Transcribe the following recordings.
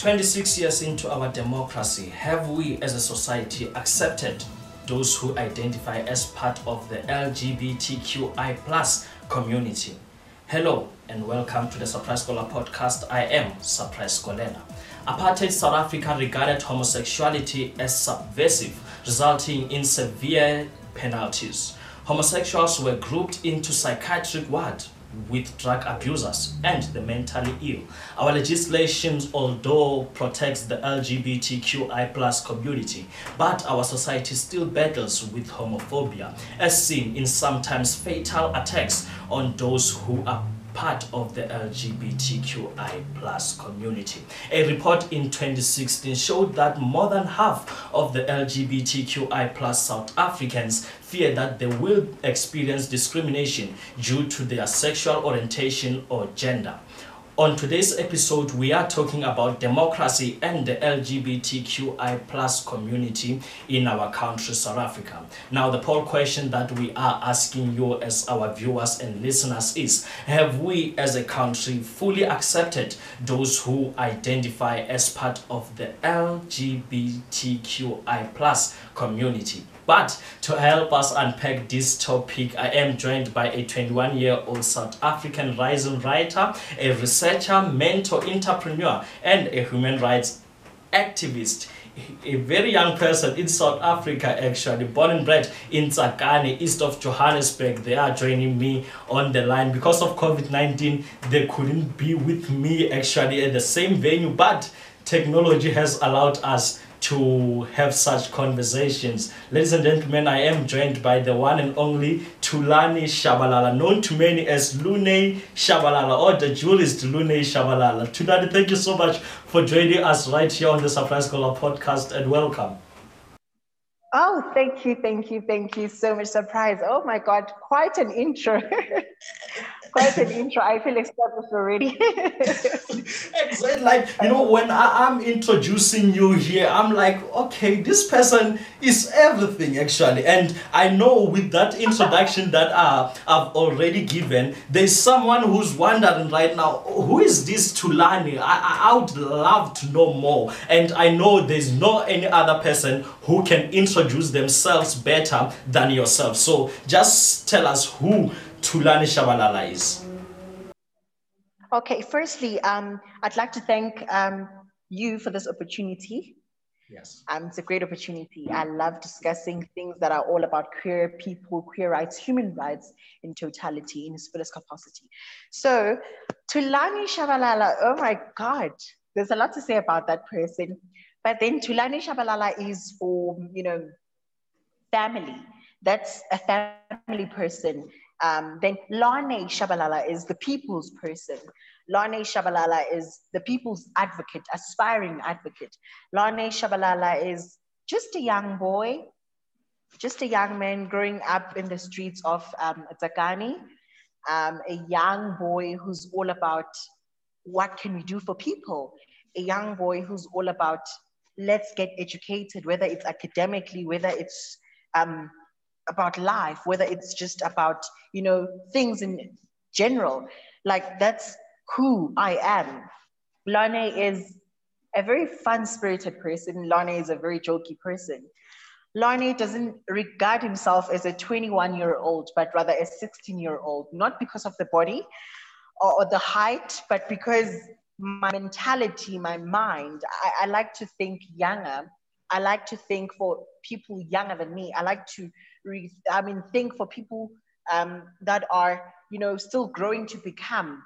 26 years into our democracy, have we as a society accepted those who identify as part of the LGBTQI plus community? Hello and welcome to the Surprise Golela podcast. I am Surprise Golela. Apartheid South Africa regarded homosexuality as subversive, resulting in severe penalties. Homosexuals were grouped into psychiatric ward with drug abusers and the mentally ill. Our legislation, although protects the LGBTQI plus community, but our society still battles with homophobia, as seen in sometimes fatal attacks on those who are part of the LGBTQI plus community. A report in 2016 showed that more than half of the LGBTQI plus South Africans fear that they will experience discrimination due to their sexual orientation or gender. On today's episode, we are talking about democracy and the LGBTQI plus community in our country, South Africa. Now, the poll question that we are asking you as our viewers and listeners is, have we as a country fully accepted those who identify as part of the LGBTQI plus community? But to help us unpack this topic, I am joined by a 21 year old South African rising writer, a researcher, mentor, entrepreneur, and a human rights activist a very young person in South Africa, actually, born and bred in Tsakane, east of Johannesburg. They are joining me on the line. Because of COVID 19, they couldn't be with me actually at the same venue, but technology has allowed us to have such conversations. Ladies and gentlemen, I am joined by the one and only Thulani Tshabalala, known to many as Lune Tshabalala or the jurist Lune Tshabalala. Thulani, thank you so much for joining us right here on the Surprise Golela podcast and welcome. Oh, thank you, thank you, thank you so much. Surprise. Oh my God, quite an intro. quite an intro. I feel established already. exactly. Like, you know, when I, am introducing you here, I'm like, okay, this person is everything actually. And I know with that introduction that uh, I've already given, there's someone who's wondering right now, who is this Thulani? I, I would love to know more. And I know there's no any other person who can introduce themselves better than yourself. So just tell us who Thulani Tshabalala is? Okay, firstly, um, I'd like to thank um, you for this opportunity. Yes. Um, it's a great opportunity. I love discussing things that are all about queer people, queer rights, human rights in totality, in its fullest capacity. So, Thulani Tshabalala, oh my God, there's a lot to say about that person. But then Thulani Tshabalala is for, you know, family. That's a family person. Um, then Lane Tshabalala is the people's person. Lane Tshabalala is the people's advocate, aspiring advocate. Lane Tshabalala is just a young boy, just a young man growing up in the streets of um, um, a young boy who's all about what can we do for people, a young boy who's all about let's get educated, whether it's academically, whether it's um, about life, whether it's just about, you know, things in general. Like that's who I am. Lane is a very fun spirited person. Lane is a very jokey person. Lane doesn't regard himself as a 21 year old, but rather a 16 year old, not because of the body or, or the height, but because my mentality, my mind, I, I like to think younger. I like to think for people younger than me. I like to I mean, think for people um, that are, you know, still growing to become,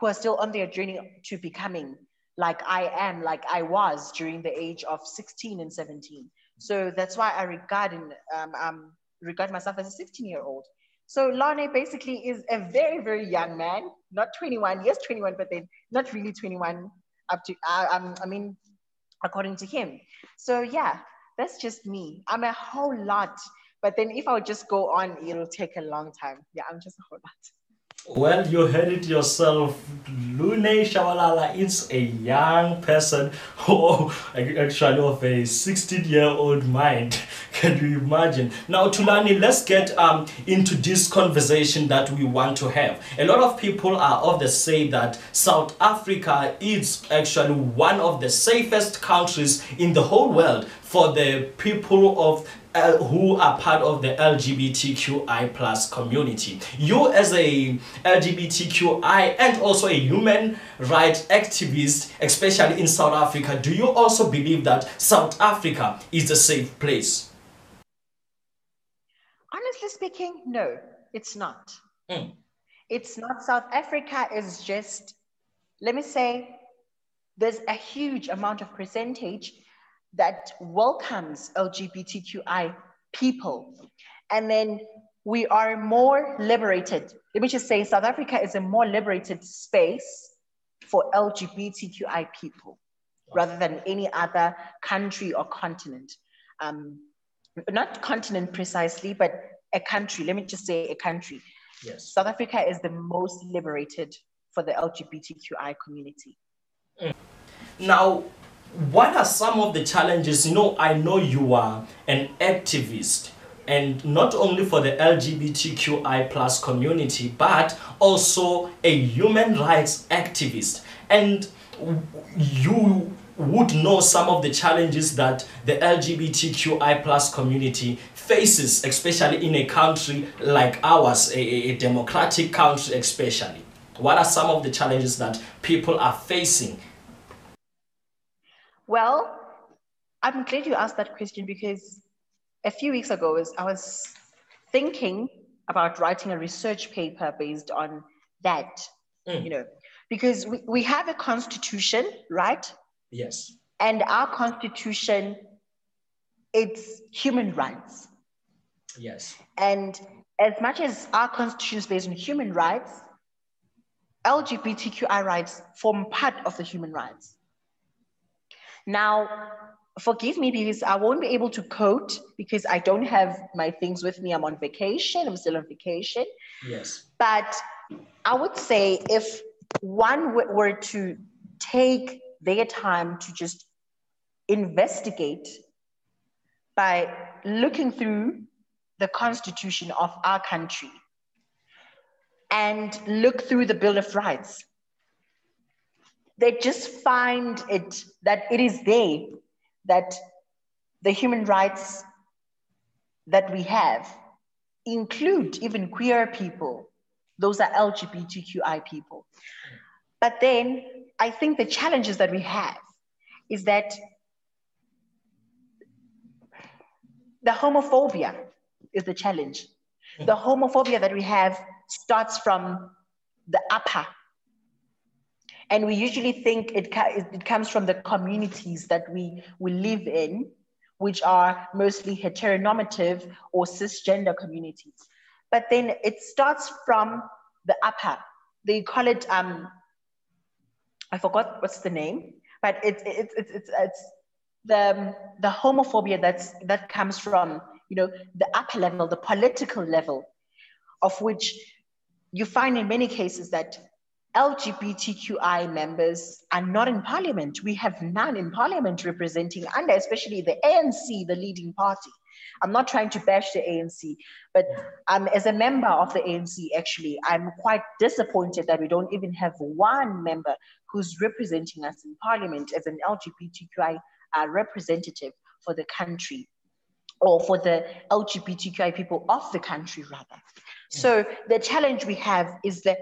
who are still on their journey to becoming like I am, like I was during the age of 16 and 17. So that's why I regard and um, um, regard myself as a 16 year old. So Lane basically is a very, very young man, not 21, yes, 21, but then not really 21 up to, uh, um, I mean, according to him. So yeah, that's just me. I'm a whole lot but then if I would just go on, it'll take a long time. Yeah, I'm just a whole lot. Well, you heard it yourself, Lune Tshabalala is a young person who actually of a 16 year old mind. Can you imagine? Now, Thulani, let's get um, into this conversation that we want to have. A lot of people are of the say that South Africa is actually one of the safest countries in the whole world for the people of who are part of the LGBTQI plus community. You as a LGBTQI and also a human rights activist, especially in South Africa, do you also believe that South Africa is a safe place? Honestly speaking, no, it's not. Mm. It's not. South Africa is just, let me say, there's a huge amount of percentage that welcomes LGBTQI people. And then we are more liberated. Let me just say, South Africa is a more liberated space for LGBTQI people rather than any other country or continent. Um, not continent precisely, but a country. Let me just say a country. Yes. South Africa is the most liberated for the LGBTQI community. Now, what are some of the challenges? You know, I know you are an activist and not only for the LGBTQI plus community, but also a human rights activist. And you would know some of the challenges that the LGBTQI plus community faces, especially in a country like ours, a, a democratic country especially. What are some of the challenges that people are facing well, I'm glad you asked that question because a few weeks ago, I was thinking about writing a research paper based on that, mm. you know, because we, we have a constitution, right? Yes. And our constitution, it's human rights. Yes. And as much as our constitution is based on human rights, LGBTQI rights form part of the human rights. Now, forgive me because I won't be able to quote because I don't have my things with me. I'm on vacation. I'm still on vacation. Yes. But I would say if one were to take their time to just investigate by looking through the constitution of our country and look through the Bill of Rights they just find it that it is there that the human rights that we have include even queer people. Those are LGBTQI people. But then I think the challenges that we have is that the homophobia is the challenge. The homophobia that we have starts from the upper and we usually think it, it comes from the communities that we, we live in, which are mostly heteronormative or cisgender communities. But then it starts from the upper. They call it, um, I forgot what's the name, but it's, it's, it's, it's, it's the, the homophobia that's, that comes from, you know, the upper level, the political level, of which you find in many cases that LGBTQI members are not in parliament. We have none in parliament representing under, especially the ANC, the leading party. I'm not trying to bash the ANC, but um, as a member of the ANC, actually, I'm quite disappointed that we don't even have one member who's representing us in parliament as an LGBTQI uh, representative for the country or for the LGBTQI people of the country, rather. So the challenge we have is that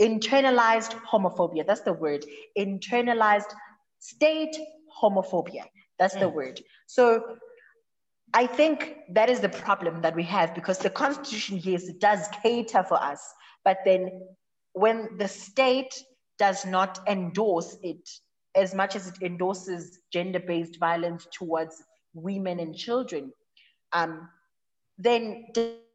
internalized homophobia. That's the word. Internalized state homophobia. That's mm. the word. So I think that is the problem that we have because the Constitution, yes, it does cater for us. But then when the state does not endorse it as much as it endorses gender based violence towards women and children, um, then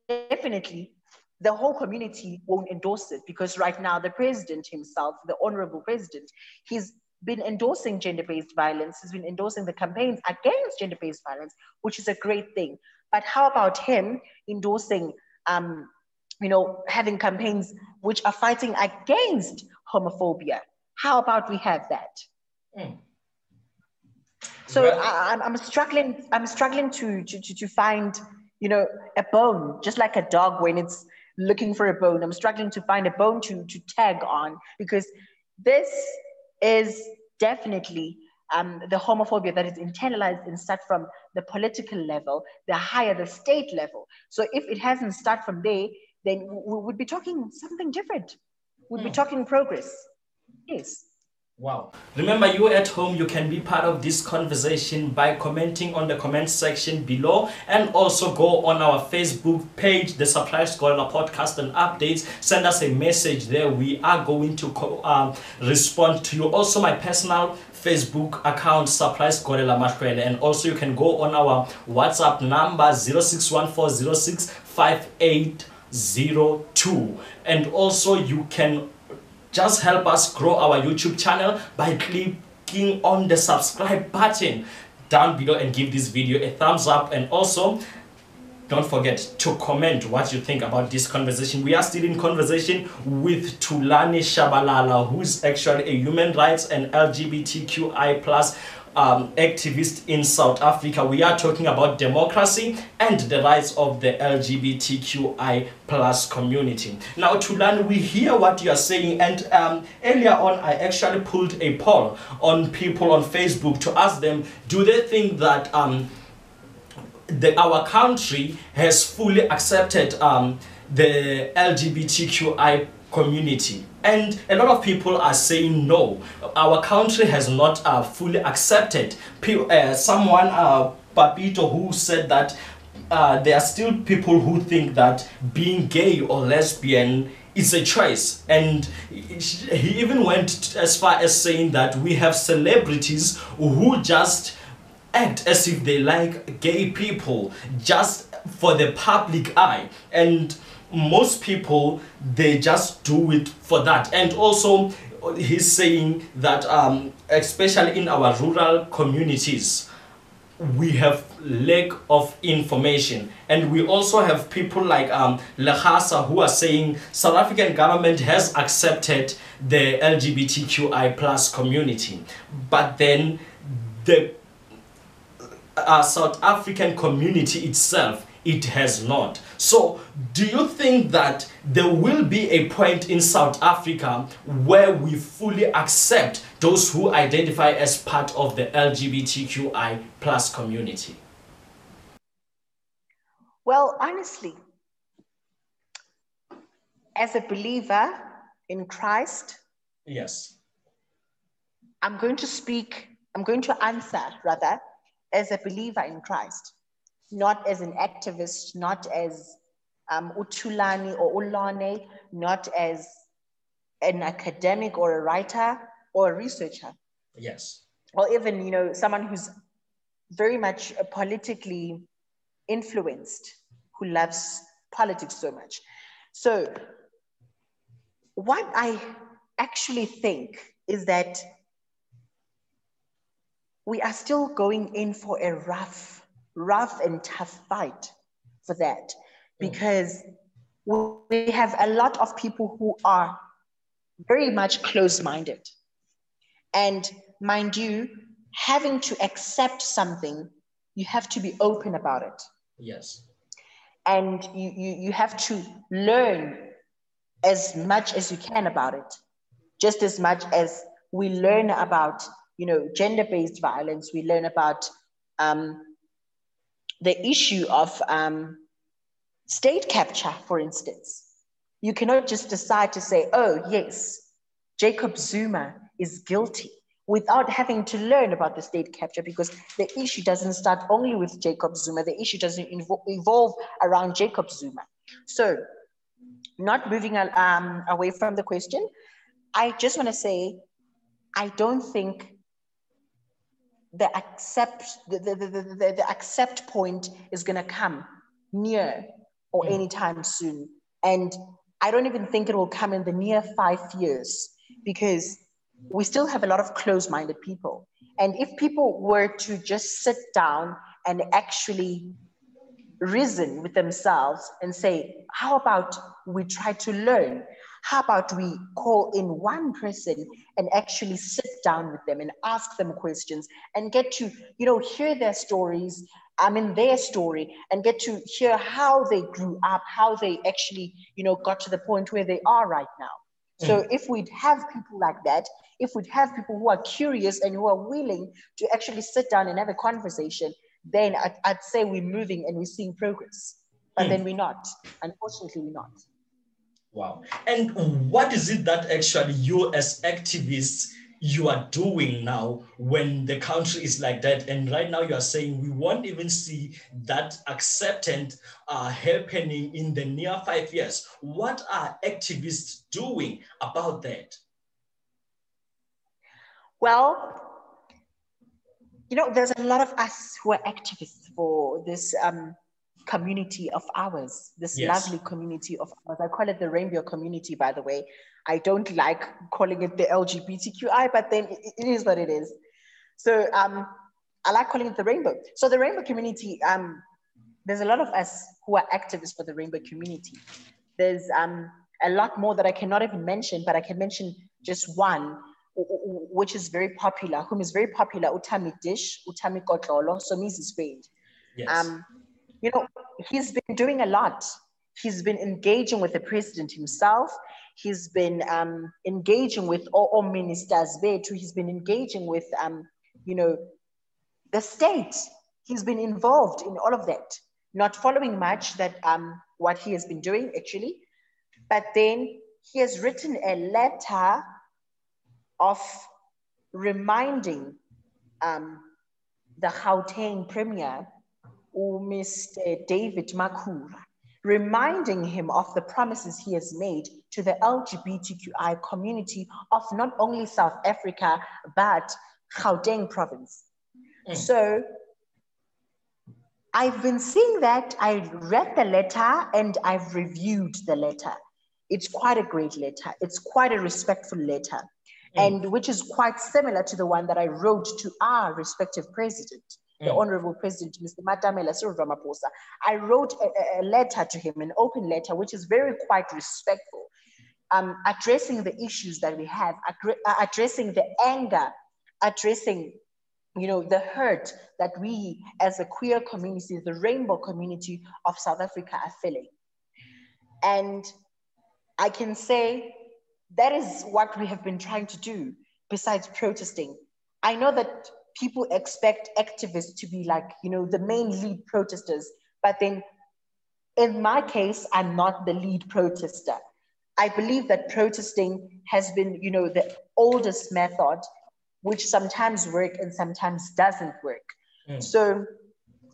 definitely the whole community won't endorse it because right now the president himself, the honorable president, he's been endorsing gender-based violence, he's been endorsing the campaigns against gender-based violence, which is a great thing. But how about him endorsing, um, you know, having campaigns which are fighting against homophobia. How about we have that? Mm. So I, I'm struggling. I'm struggling to, to to find you know a bone, just like a dog when it's looking for a bone. I'm struggling to find a bone to to tag on because this is definitely um, the homophobia that is internalized and start from the political level, the higher the state level. So if it hasn't started from there, then we would be talking something different. We'd be hmm. talking progress. Yes. Wow. Remember, you at home, you can be part of this conversation by commenting on the comment section below and also go on our Facebook page, the Surprise Golela podcast and updates. Send us a message there. We are going to uh, respond to you. Also, my personal Facebook account, Surprise Golela Mahlwele. And also, you can go on our WhatsApp number 0614065802. And also, you can just help us grow our YouTube channel by clicking on the subscribe button down below and give this video a thumbs up and also don't forget to comment what you think about this conversation. We are still in conversation with Thulani Tshabalala, who's actually a human rights and LGBTQI plus um, activist in South Africa. We are talking about democracy and the rights of the LGBTQI plus community. Now, Thulani, we hear what you are saying, and um, earlier on, I actually pulled a poll on people on Facebook to ask them, do they think that um, the, our country has fully accepted um, the LGBTQI community. And a lot of people are saying no. Our country has not uh, fully accepted. Uh, someone, uh, Papito, who said that uh, there are still people who think that being gay or lesbian is a choice. And he even went as far as saying that we have celebrities who just act as if they like gay people just for the public eye. And most people they just do it for that. And also he's saying that um, especially in our rural communities we have lack of information. And we also have people like um, Lehasa who are saying South African government has accepted the LGBTQI plus community. But then the uh, South African community itself it has not. So, do you think that there will be a point in South Africa where we fully accept those who identify as part of the LGBTQI plus community? Well, honestly, as a believer in Christ, yes, I'm going to speak, I'm going to answer rather as a believer in Christ not as an activist, not as um, Utulani or Ulane, not as an academic or a writer or a researcher. Yes. Or even, you know, someone who's very much politically influenced, who loves politics so much. So, what I actually think is that we are still going in for a rough rough and tough fight for that because we have a lot of people who are very much close minded. And mind you, having to accept something, you have to be open about it. Yes. And you, you, you have to learn as much as you can about it, just as much as we learn about, you know, gender-based violence, we learn about um, the issue of um, state capture, for instance. You cannot just decide to say, oh, yes, Jacob Zuma is guilty without having to learn about the state capture because the issue doesn't start only with Jacob Zuma, the issue doesn't evolve around Jacob Zuma. So, not moving um, away from the question, I just want to say I don't think the accept the, the, the, the, accept point is going to come near or mm. anytime soon. And i don't even think it will come in the near five years because we still have a lot of closed-minded people. And if people were to just sit down and actually reason with themselves and say how about we try to learn How about we call in one person and actually sit down with them and ask them questions and get to, you know, hear their stories, I mean, their story and get to hear how they grew up, how they actually, you know, got to the point where they are right now. So mm. if we'd have people like that, if we'd have people who are curious and who are willing to actually sit down and have a conversation, then I'd, I'd say we're moving and we're seeing progress. But mm. then we're not. Unfortunately, we're not. Wow. And what is it that actually you as activists you are doing now when the country is like that? And right now you are saying we won't even see that acceptance uh, happening in the near five years. What are activists doing about that? Well you know there's a lot of us who are activists for this um, community of ours this yes. lovely community of ours i call it the rainbow community by the way I don't like calling it the LGBTQI, but then it, it is what it is. So um, I like calling it the rainbow. So the rainbow community, um, there's a lot of us who are activists for the rainbow community. There's um, a lot more that I cannot even mention, but I can mention just one, which is very popular, whom is very popular, Utami Dish, Utami Kotlolo, so Mrs. friend. Yes. Um, you know, he's been doing a lot. He's been engaging with the president himself. He's been um, engaging with all, all ministers there too. He's been engaging with, um, you know, the state. He's been involved in all of that, not following much that um, what he has been doing actually, but then he has written a letter of reminding um, the Gauteng Premier, Mr. David Makhura, reminding him of the promises he has made to the LGBTQI community of not only South Africa, but Gauteng province. Mm. So I've been seeing that. I read the letter and I've reviewed the letter. It's quite a great letter. It's quite a respectful letter, mm. and which is quite similar to the one that I wrote to our respective president the mm. Honorable President, Mr. Matamela Cyril Ramaphosa, I wrote a, a, letter to him, an open letter, which is very quite respectful, um, addressing the issues that we have, uh, addressing the anger, addressing you know, the hurt that we as a queer community, the rainbow community of South Africa are feeling. And I can say that is what we have been trying to do besides protesting. I know that people expect activists to be like, you know, the main lead protesters. But then in my case, I'm not the lead protester. I believe that protesting has been, you know, the oldest method, which sometimes work and sometimes doesn't work. Mm. So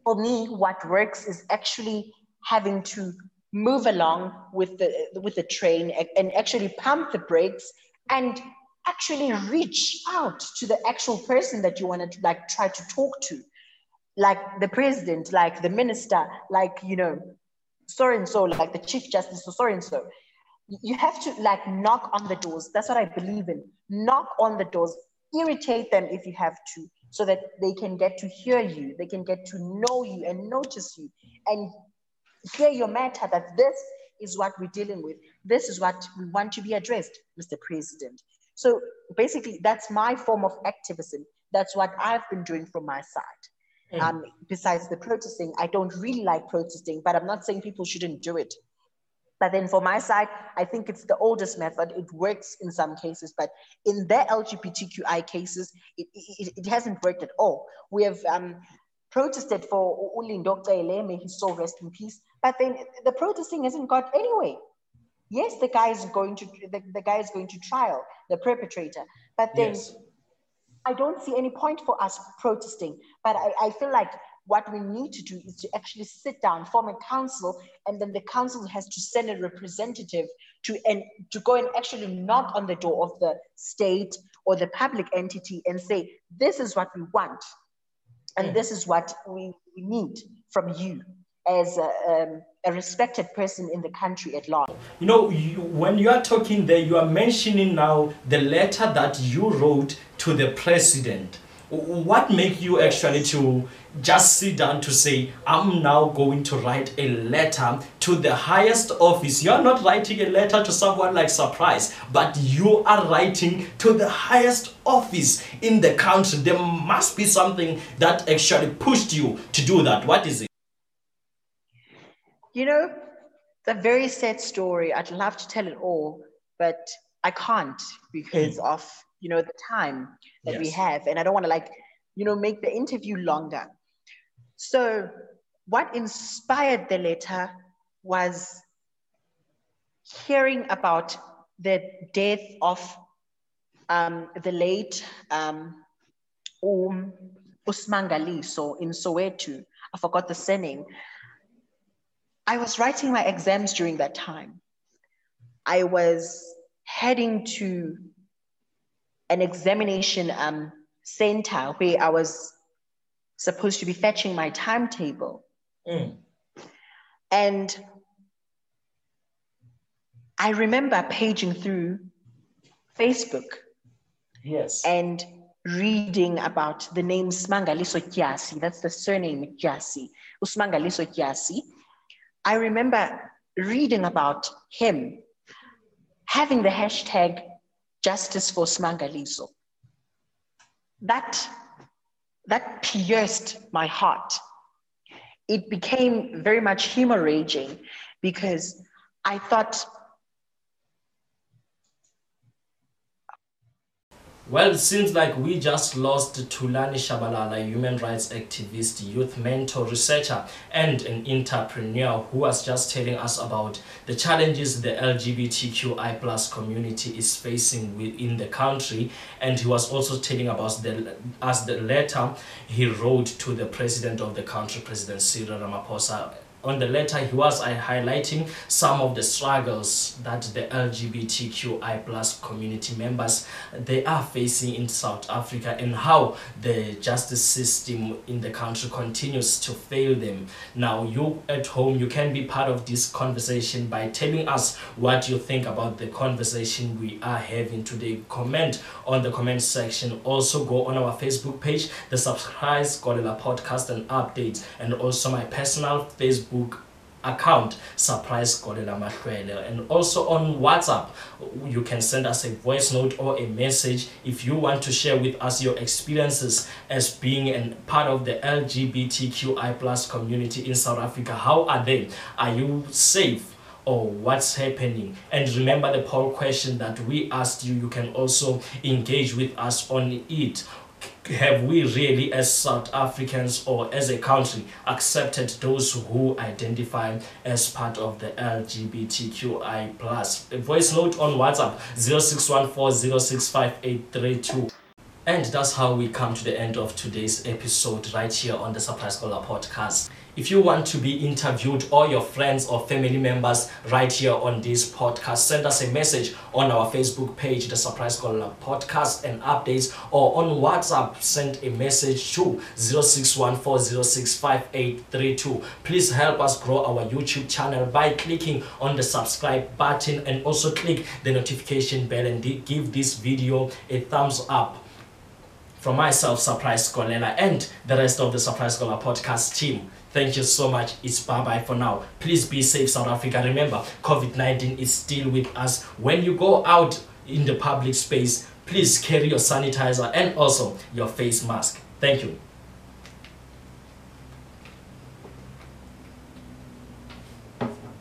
for me, what works is actually having to move along with the with the train and actually pump the brakes and actually reach out to the actual person that you want to like try to talk to. Like the president like the minister like you know so and so like the chief justice or so and so you have to like knock on the doors. That's what i believe in. Knock on the doors. Irritate them if you have to so that they can get to hear you. They can get to know you and notice you and hear your matter that this is what we're dealing with. This is what we want to be addressed mr president so basically, that's my form of activism. That's what I've been doing from my side. Mm. Um, besides the protesting, I don't really like protesting, but I'm not saying people shouldn't do it. But then for my side, I think it's the oldest method. It works in some cases, but in the LGBTQI cases, it, it, it hasn't worked at all. We have um, protested for Ulindo may his soul rest in peace, but then the protesting hasn't got anywhere. Yes, the guy is going to the, the guy is going to trial, the perpetrator. But then yes. I don't see any point for us protesting. But I, I feel like what we need to do is to actually sit down, form a council, and then the council has to send a representative to and to go and actually knock on the door of the state or the public entity and say, this is what we want, and mm. this is what we, we need from you as a, um, a, respected person in the country at large. You know, you, when you are talking there, you are mentioning now the letter that you wrote to the president. what make you actually to just sit down to say i'm now going to write a letter to the highest office you're not writing a letter to someone like surprise but you are writing to the highest office in the country there must be something that actually pushed you to do that what is it You know, it's a very sad story. I'd love to tell it all, but I can't because of you know the time that we have, and I don't want to like you know make the interview longer. So, what inspired the letter was hearing about the death of um, the late um, um, Usman Galiso in Soweto. I forgot the surname. I was writing my exams during that time. I was heading to an examination um, center where I was supposed to be fetching my timetable. Mm. And I remember paging through Facebook yes and reading about the name Smangaliso Kiasi. That's the surname Kiasi. Usmangaliso Kiasi. I remember reading about him having the hashtag justice for Smangaliso. That, that pierced my heart. It became very much hemorrhaging because I thought Well, it seems like we just lost Thulani Tshabalala, human rights activist, youth mentor, researcher, and an entrepreneur who was just telling us about the challenges the LGBTQI plus community is facing within the country. And he was also telling about the as the letter he wrote to the president of the country, President Cyril Ramaphosa, on the letter he was uh, highlighting some of the struggles that the lgbtqi plus community members they are facing in south africa and how the justice system in the country continues to fail them. Now you at home you can be part of this conversation by telling us what you think about the conversation we are having today. Comment on the comment section. Also go on our facebook page the surprise Golela podcast and updates and also my personal facebook account surprise Golela Mahlwele. and also on whatsapp you can send us a voice note or a message if you want to share with us your experiences as being a part of the lgbtqi plus community in south africa. How are they? Are you safe? Or what's happening? And remember the poll question that we asked you. You can also engage with us on it have we really as south africans or as a country accepted those who identify as part of the lgbtqi plus voice note on whatsapp 0614065832 and that's how we come to the end of today's episode right here on the Surprise Golela podcast. If you want to be interviewed or your friends or family members right here on this podcast, send us a message on our Facebook page, the Surprise Golela podcast and updates, or on WhatsApp, send a message to 0614065832. Please help us grow our YouTube channel by clicking on the subscribe button and also click the notification bell and give this video a thumbs up from myself, Surprise Golela, and the rest of the Surprise Golela podcast team. Thank you so much. It's bye bye for now. Please be safe, South Africa. Remember, COVID 19 is still with us. When you go out in the public space, please carry your sanitizer and also your face mask. Thank you.